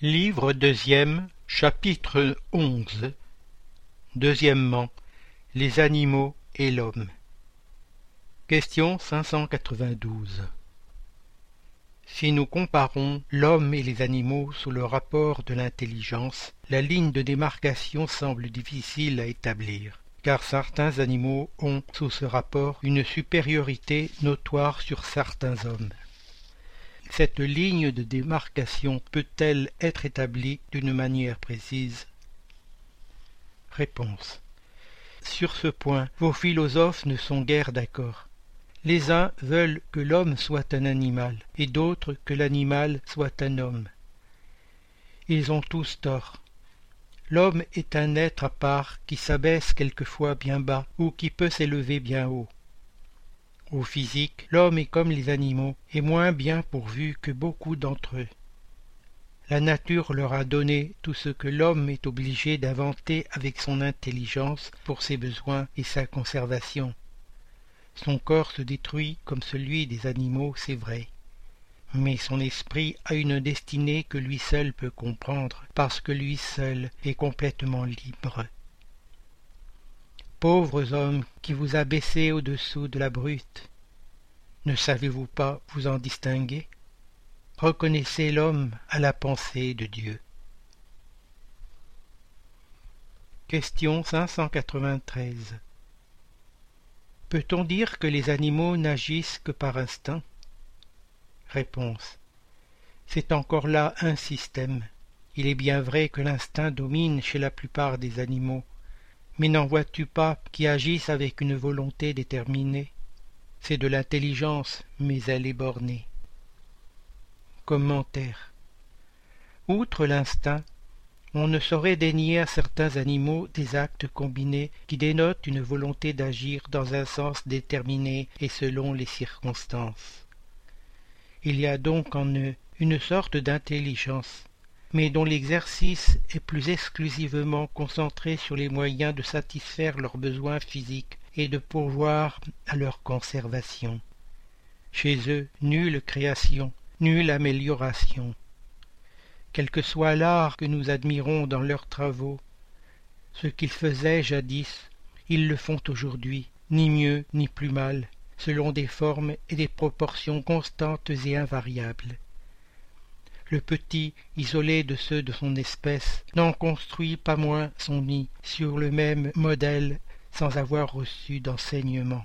Livre deuxième, chapitre onze les animaux et l'homme. Question 592. Si nous comparons l'homme et les animaux sous le rapport de l'intelligence, la ligne de démarcation semble difficile à établir, car certains animaux ont, sous ce rapport, une supériorité notoire sur certains hommes. Cette ligne de démarcation peut-elle être établie d'une manière précise? Réponse. Sur ce point, vos philosophes ne sont guère d'accord. Les uns veulent que l'homme soit un animal, et d'autres que l'animal soit un homme. Ils ont tous tort. L'homme est un être à part qui s'abaisse quelquefois bien bas ou qui peut s'élever bien haut. Au physique, l'homme est comme les animaux, et moins bien pourvu que beaucoup d'entre eux. La nature leur a donné tout ce que l'homme est obligé d'inventer avec son intelligence pour ses besoins et sa conservation. Son corps se détruit comme celui des animaux, c'est vrai. Mais son esprit a une destinée que lui seul peut comprendre, parce que lui seul est complètement libre. Pauvres hommes qui vous abaissez au-dessous de la brute, ne savez-vous pas vous en distinguer? Reconnaissez l'homme à la pensée de Dieu. Question 593 Peut-on dire que les animaux n'agissent que par instinct? Réponse. C'est encore là un système. Il est bien vrai que l'instinct domine chez la plupart des animaux, mais n'en vois-tu pas qui agissent avec une volonté déterminée? C'est de l'intelligence, mais elle est bornée. Commentaire. Outre l'instinct, on ne saurait dénier à certains animaux des actes combinés qui dénotent une volonté d'agir dans un sens déterminé et selon les circonstances. Il y a donc en eux une sorte d'intelligence, mais dont l'exercice est plus exclusivement concentré sur les moyens de satisfaire leurs besoins physiques et de pourvoir à leur conservation. Chez eux, nulle création, nulle amélioration. Quel que soit l'art que nous admirons dans leurs travaux, ce qu'ils faisaient jadis, ils le font aujourd'hui, ni mieux ni plus mal, selon des formes et des proportions constantes et invariables le petit, isolé de ceux de son espèce, n'en construit pas moins son nid sur le même modèle sans avoir reçu d'enseignement.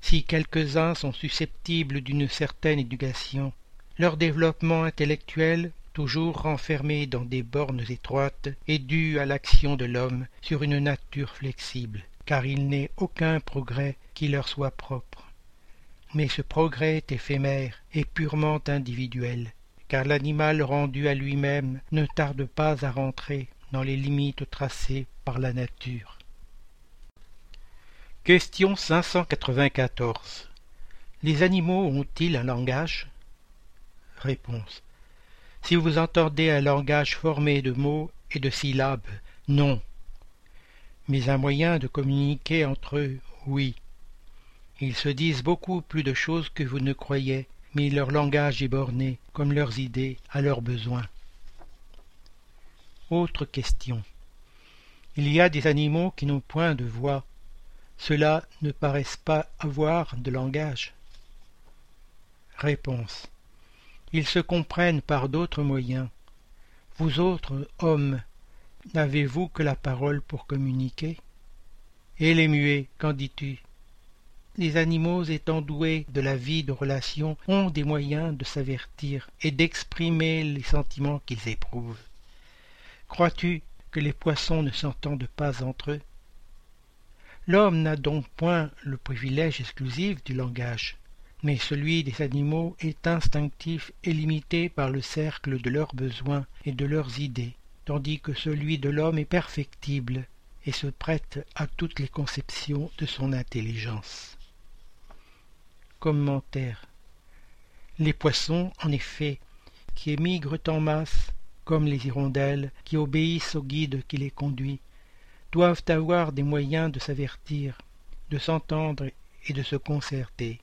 Si quelques-uns sont susceptibles d'une certaine éducation, leur développement intellectuel, toujours renfermé dans des bornes étroites, est dû à l'action de l'homme sur une nature flexible, car il n'est aucun progrès qui leur soit propre. Mais ce progrès est éphémère et purement individuel, car l'animal rendu à lui-même ne tarde pas à rentrer dans les limites tracées par la nature. Question 594. Les animaux ont-ils un langage? Réponse. Si vous entendez un langage formé de mots et de syllabes, non. Mais un moyen de communiquer entre eux, oui. Ils se disent beaucoup plus de choses que vous ne croyez, mais leur langage est borné, comme leurs idées, à leurs besoins. Autre question. Il y a des animaux qui n'ont point de voix. Ceux-là ne paraissent pas avoir de langage. Réponse. Ils se comprennent par d'autres moyens. Vous autres, hommes, n'avez-vous que la parole pour communiquer? Et les muets, qu'en dis-tu? Les animaux étant doués de la vie de relation ont des moyens de s'avertir et d'exprimer les sentiments qu'ils éprouvent. Crois-tu que les poissons ne s'entendent pas entre eux? L'homme n'a donc point le privilège exclusif du langage, mais celui des animaux est instinctif et limité par le cercle de leurs besoins et de leurs idées, tandis que celui de l'homme est perfectible et se prête à toutes les conceptions de son intelligence. Les poissons, en effet, qui émigrent en masse, comme les hirondelles, qui obéissent au guide qui les conduit, doivent avoir des moyens de s'avertir, de s'entendre et de se concerter.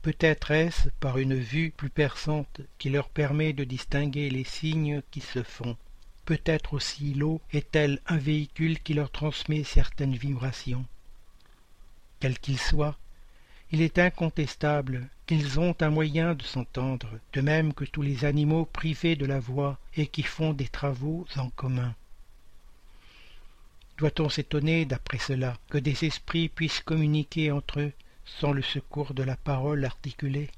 Peut-être est-ce par une vue plus perçante qui leur permet de distinguer les signes qui se font. Peut-être aussi l'eau est-elle un véhicule qui leur transmet certaines vibrations. Quel qu'il soit, il est incontestable qu'ils ont un moyen de s'entendre, de même que tous les animaux privés de la voix et qui font des travaux en commun. Doit-on s'étonner, d'après cela, que des esprits puissent communiquer entre eux sans le secours de la parole articulée?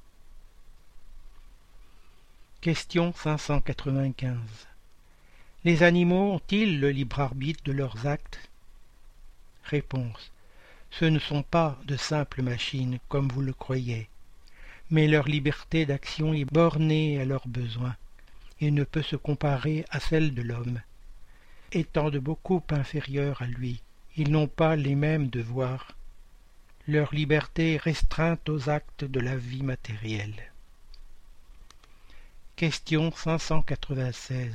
Question 595 Les animaux ont-ils le libre arbitre de leurs actes? Réponse ce ne sont pas de simples machines comme vous le croyez, mais leur liberté d'action est bornée à leurs besoins, et ne peut se comparer à celle de l'homme. Étant de beaucoup inférieurs à lui, ils n'ont pas les mêmes devoirs. Leur liberté est restreinte aux actes de la vie matérielle. Question 596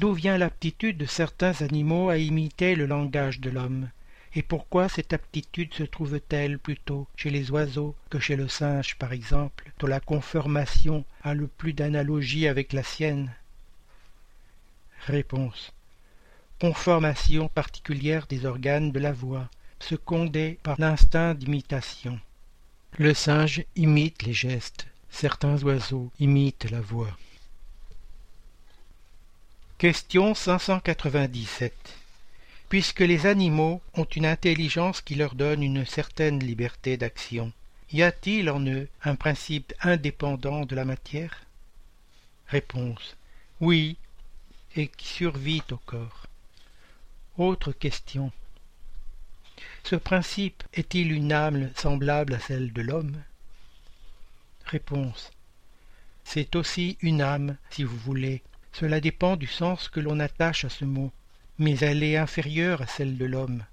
D'où vient l'aptitude de certains animaux à imiter le langage de l'homme? Et pourquoi cette aptitude se trouve-t-elle plutôt chez les oiseaux que chez le singe, par exemple, dont la conformation a le plus d'analogie avec la sienne? Réponse. Conformation particulière des organes de la voix, secondée par l'instinct d'imitation. Le singe imite les gestes, certains oiseaux imitent la voix. Question 597 puisque les animaux ont une intelligence qui leur donne une certaine liberté d'action. Y a-t-il en eux un principe indépendant de la matière? Réponse. Oui, et qui survit au corps. Autre question. Ce principe est-il une âme semblable à celle de l'homme? Réponse. C'est aussi une âme, si vous voulez. Cela dépend du sens que l'on attache à ce mot mais elle est inférieure à celle de l'homme.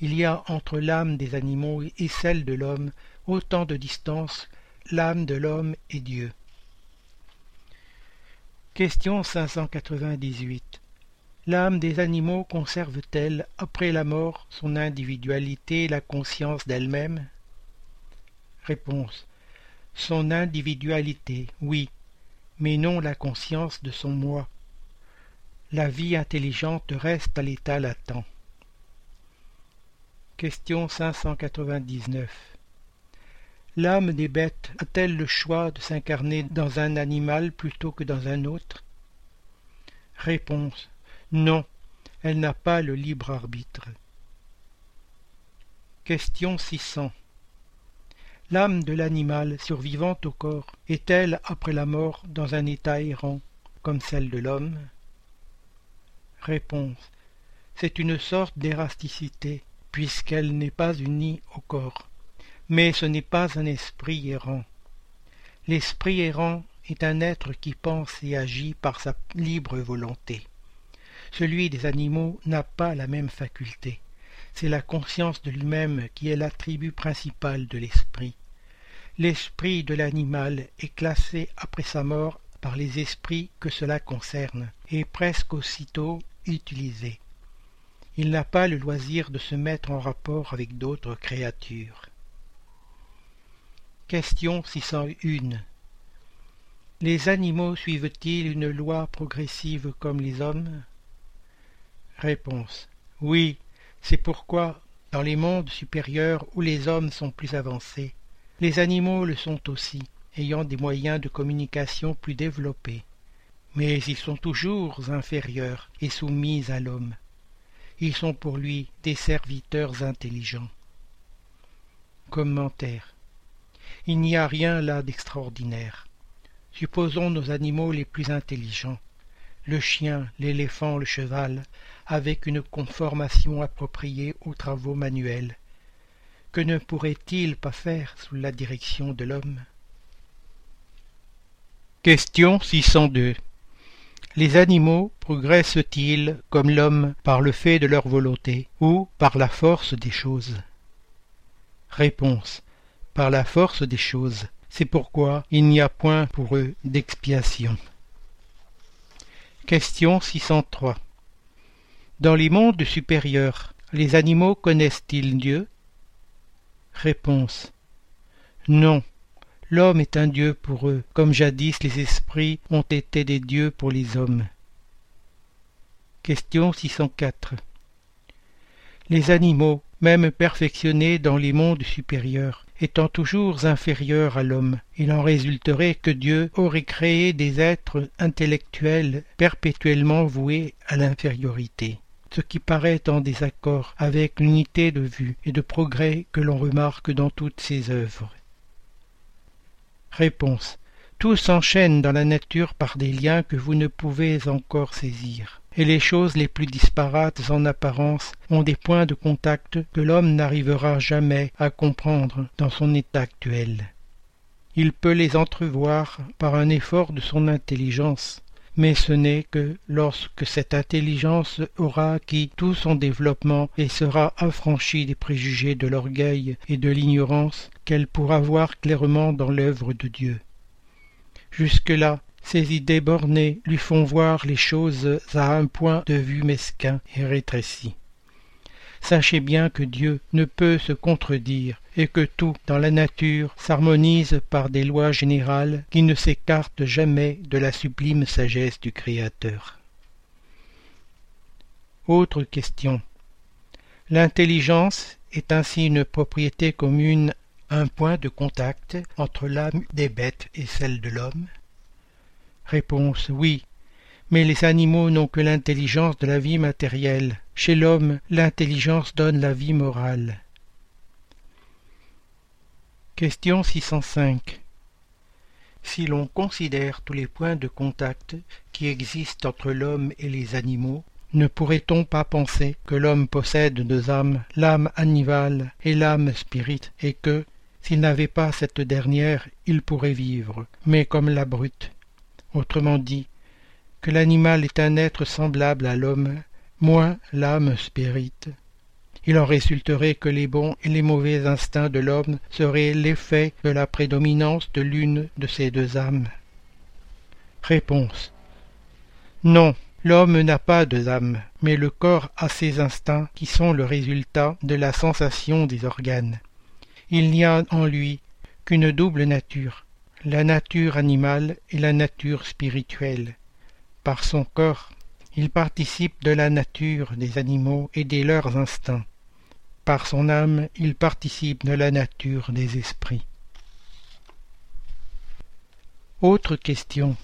Il y a entre l'âme des animaux et celle de l'homme autant de distance, l'âme de l'homme et Dieu. Question 598. L'âme des animaux conserve-t-elle, après la mort, son individualité et la conscience d'elle-même? Réponse. Son individualité, oui, mais non la conscience de son moi la vie intelligente reste à l'état latent. Question 599. L'âme des bêtes a-t-elle le choix de s'incarner dans un animal plutôt que dans un autre? Réponse. Non, elle n'a pas le libre arbitre. Question 600. L'âme de l'animal survivant au corps est-elle, après la mort, dans un état errant, comme celle de l'homme? C'est une sorte d'érasticité, puisqu'elle n'est pas unie au corps. Mais ce n'est pas un esprit errant. L'esprit errant est un être qui pense et agit par sa libre volonté. Celui des animaux n'a pas la même faculté. C'est la conscience de lui-même qui est l'attribut principal de l'esprit. L'esprit de l'animal est classé après sa mort par les esprits que cela concerne, et presque aussitôt utilisé. Il n'a pas le loisir de se mettre en rapport avec d'autres créatures. Question 601 Les animaux suivent-ils une loi progressive comme les hommes? Réponse Oui, c'est pourquoi, dans les mondes supérieurs où les hommes sont plus avancés, les animaux le sont aussi, ayant des moyens de communication plus développés mais ils sont toujours inférieurs et soumis à l'homme. Ils sont pour lui des serviteurs intelligents. Commentaire. Il n'y a rien là d'extraordinaire. Supposons nos animaux les plus intelligents, le chien, l'éléphant, le cheval, avec une conformation appropriée aux travaux manuels. Que ne pourraient-ils pas faire sous la direction de l'homme? Question 602 les animaux progressent-ils comme l'homme par le fait de leur volonté ou par la force des choses? Réponse. Par la force des choses. C'est pourquoi il n'y a point pour eux d'expiation. Question 603. Dans les mondes supérieurs, les animaux connaissent-ils Dieu? Réponse. Non, l'homme est un dieu pour eux, comme jadis les esprits ont été des dieux pour les hommes. Question 604 Les animaux, même perfectionnés dans les mondes supérieurs, étant toujours inférieurs à l'homme, il en résulterait que Dieu aurait créé des êtres intellectuels perpétuellement voués à l'infériorité, ce qui paraît en désaccord avec l'unité de vue et de progrès que l'on remarque dans toutes ses œuvres. Tout s'enchaîne dans la nature par des liens que vous ne pouvez encore saisir. Et les choses les plus disparates en apparence ont des points de contact que l'homme n'arrivera jamais à comprendre dans son état actuel. Il peut les entrevoir par un effort de son intelligence, mais ce n'est que lorsque cette intelligence aura acquis tout son développement et sera affranchie des préjugés de l'orgueil et de l'ignorance qu'elle pourra voir clairement dans l'œuvre de Dieu. Jusque-là, ses idées bornées lui font voir les choses à un point de vue mesquin et rétréci. Sachez bien que Dieu ne peut se contredire et que tout dans la nature s'harmonise par des lois générales qui ne s'écartent jamais de la sublime sagesse du Créateur. Autre question. L'intelligence est ainsi une propriété commune, un point de contact entre l'âme des bêtes et celle de l'homme? Réponse oui. Mais les animaux n'ont que l'intelligence de la vie matérielle. Chez l'homme, l'intelligence donne la vie morale. Question 605. Si l'on considère tous les points de contact qui existent entre l'homme et les animaux, ne pourrait-on pas penser que l'homme possède deux âmes, l'âme animale et l'âme spirite, et que, s'il n'avait pas cette dernière, il pourrait vivre, mais comme la brute, autrement dit, que l'animal est un être semblable à l'homme, moins l'âme spirite. Il en résulterait que les bons et les mauvais instincts de l'homme seraient l'effet de la prédominance de l'une de ces deux âmes. Réponse. Non, l'homme n'a pas deux âmes, mais le corps a ses instincts qui sont le résultat de la sensation des organes. Il n'y a en lui qu'une double nature, la nature animale et la nature spirituelle. Par son corps, il participe de la nature des animaux et de leurs instincts. Par son âme, il participe de la nature des esprits. Autre question.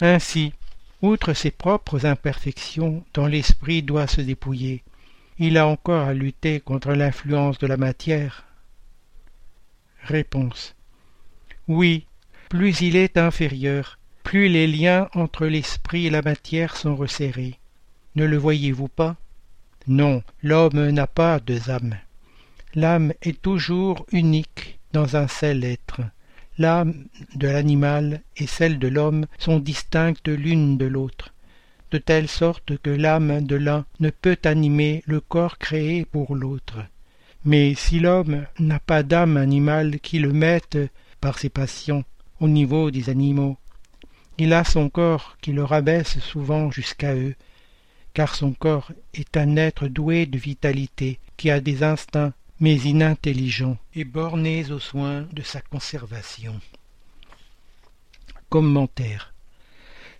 Ainsi, outre ses propres imperfections dont l'esprit doit se dépouiller, il a encore à lutter contre l'influence de la matière? Réponse. Oui, plus il est inférieur, plus les liens entre l'esprit et la matière sont resserrés. Ne le voyez-vous pas? Non, l'homme n'a pas deux âmes. L'âme est toujours unique dans un seul être. L'âme de l'animal et celle de l'homme sont distinctes l'une de l'autre, de telle sorte que l'âme de l'un ne peut animer le corps créé pour l'autre. Mais si l'homme n'a pas d'âme animale qui le mette par ses passions au niveau des animaux. Il a son corps qui le rabaisse souvent jusqu'à eux, car son corps est un être doué de vitalité, qui a des instincts, mais inintelligents, et bornés aux soins de sa conservation. Commentaire.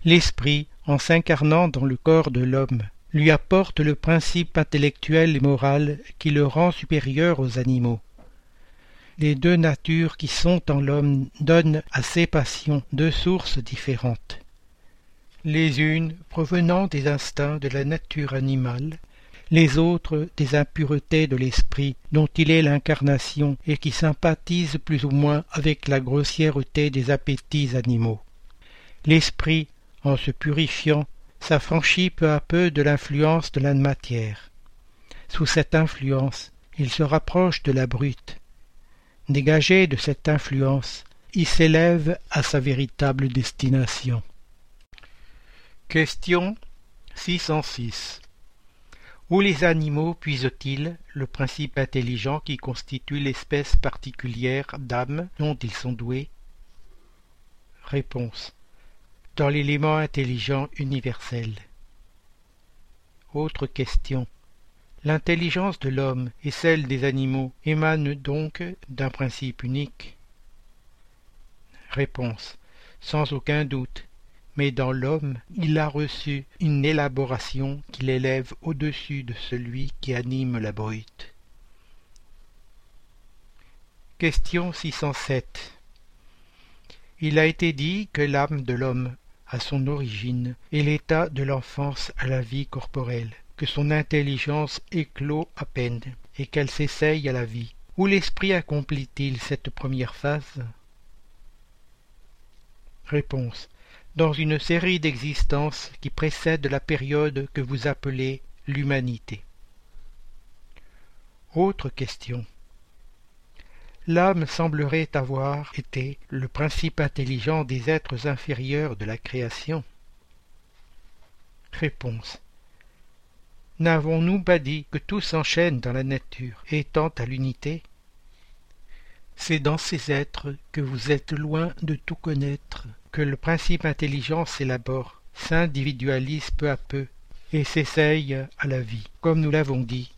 L'esprit, en s'incarnant dans le corps de l'homme, lui apporte le principe intellectuel et moral qui le rend supérieur aux animaux les deux natures qui sont en l'homme donnent à ses passions deux sources différentes. Les unes provenant des instincts de la nature animale, les autres des impuretés de l'esprit dont il est l'incarnation et qui sympathise plus ou moins avec la grossièreté des appétits animaux. L'esprit, en se purifiant, s'affranchit peu à peu de l'influence de la matière. Sous cette influence, il se rapproche de la brute, Dégagé de cette influence, il s'élève à sa véritable destination. Question 606 Où les animaux puisent-ils le principe intelligent qui constitue l'espèce particulière d'âme dont ils sont doués? Réponse. Dans l'élément intelligent universel. Autre question. L'intelligence de l'homme et celle des animaux émanent donc d'un principe unique? Réponse. Sans aucun doute, mais dans l'homme il a reçu une élaboration qui l'élève au-dessus de celui qui anime la brute. Question 607 Il a été dit que l'âme de l'homme a son origine et l'état de l'enfance à la vie corporelle, que son intelligence éclot à peine et qu'elle s'essaye à la vie. Où l'esprit accomplit-il cette première phase? Réponse dans une série d'existences qui précède la période que vous appelez l'humanité. Autre question. L'âme semblerait avoir été le principe intelligent des êtres inférieurs de la création. Réponse. N'avons-nous pas dit que tout s'enchaîne dans la nature étant à l'unité? C'est dans ces êtres que vous êtes loin de tout connaître que le principe intelligent s'élabore, s'individualise peu à peu et s'essaye à la vie. Comme nous l'avons dit,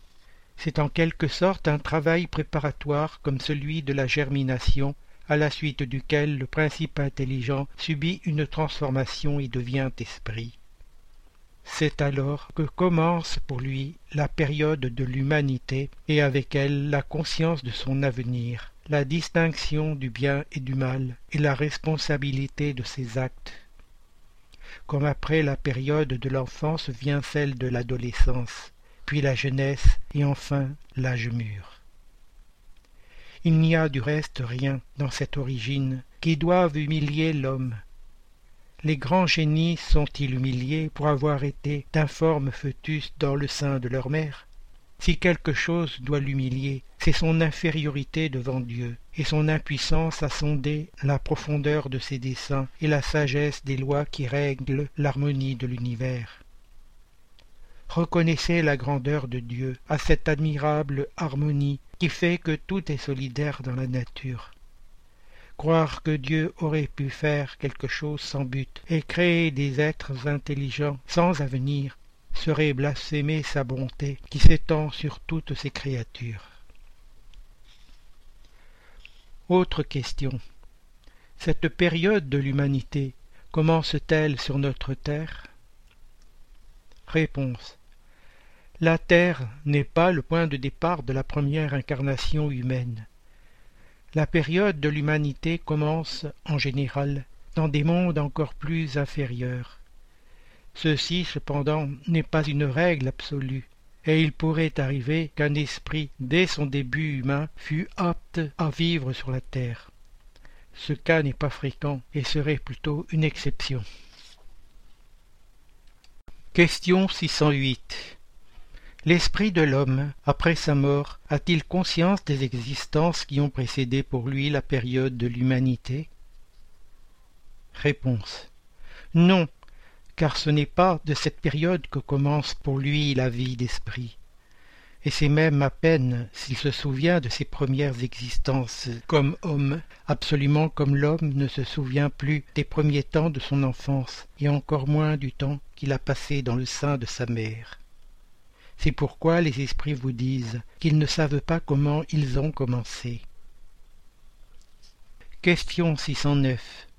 c'est en quelque sorte un travail préparatoire comme celui de la germination, à la suite duquel le principe intelligent subit une transformation et devient esprit. C'est alors que commence pour lui la période de l'humanité et avec elle la conscience de son avenir, la distinction du bien et du mal et la responsabilité de ses actes. Comme après la période de l'enfance vient celle de l'adolescence, puis la jeunesse et enfin l'âge mûr. Il n'y a du reste rien dans cette origine qui doive humilier l'homme. Les grands génies sont-ils humiliés pour avoir été d'informes fœtus dans le sein de leur mère? Si quelque chose doit l'humilier, c'est son infériorité devant Dieu, et son impuissance à sonder la profondeur de ses desseins et la sagesse des lois qui règlent l'harmonie de l'univers. Reconnaissez la grandeur de Dieu à cette admirable harmonie qui fait que tout est solidaire dans la nature. Croire que Dieu aurait pu faire quelque chose sans but et créer des êtres intelligents sans avenir serait blasphémer sa bonté qui s'étend sur toutes ses créatures. Autre question. Cette période de l'humanité commence-t-elle sur notre terre? Réponse. La terre n'est pas le point de départ de la première incarnation humaine. La période de l'humanité commence, en général, dans des mondes encore plus inférieurs. Ceci, cependant, n'est pas une règle absolue, et il pourrait arriver qu'un esprit, dès son début humain, fût apte à vivre sur la terre. Ce cas n'est pas fréquent et serait plutôt une exception. Question 608 L'esprit de l'homme, après sa mort, a-t-il conscience des existences qui ont précédé pour lui la période de l'humanité? Réponse Non, car ce n'est pas de cette période que commence pour lui la vie d'esprit. Et c'est même à peine s'il se souvient de ses premières existences comme homme, absolument comme l'homme ne se souvient plus des premiers temps de son enfance, et encore moins du temps qu'il a passé dans le sein de sa mère. C'est pourquoi les esprits vous disent qu'ils ne savent pas comment ils ont commencé. Question 609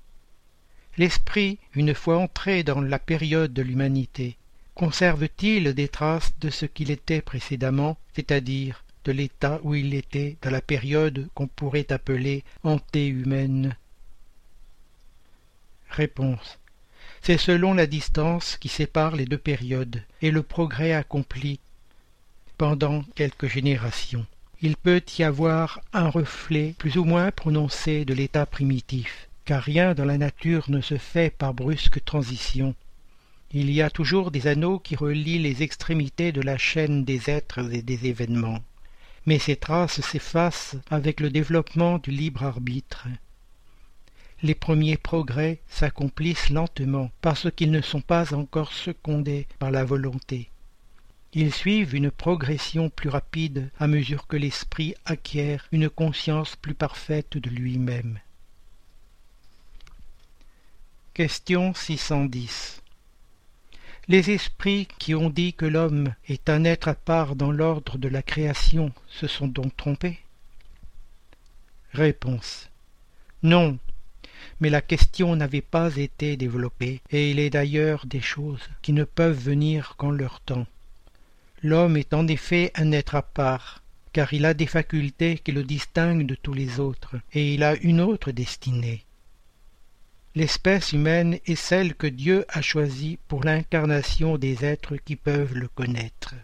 L'esprit, une fois entré dans la période de l'humanité, conserve-t-il des traces de ce qu'il était précédemment, c'est-à-dire de l'état où il était dans la période qu'on pourrait appeler antéhumaine? Réponse. C'est selon la distance qui sépare les deux périodes et le progrès accompli pendant quelques générations. Il peut y avoir un reflet plus ou moins prononcé de l'état primitif, car rien dans la nature ne se fait par brusque transition. Il y a toujours des anneaux qui relient les extrémités de la chaîne des êtres et des événements. Mais ces traces s'effacent avec le développement du libre arbitre. Les premiers progrès s'accomplissent lentement parce qu'ils ne sont pas encore secondés par la volonté. Ils suivent une progression plus rapide à mesure que l'esprit acquiert une conscience plus parfaite de lui-même. Question 610 Les esprits qui ont dit que l'homme est un être à part dans l'ordre de la création se sont donc trompés? Réponse. Non, mais la question n'avait pas été développée, et il est d'ailleurs des choses qui ne peuvent venir qu'en leur temps. L'homme est en effet un être à part, car il a des facultés qui le distinguent de tous les autres, et il a une autre destinée. L'espèce humaine est celle que Dieu a choisie pour l'incarnation des êtres qui peuvent le connaître.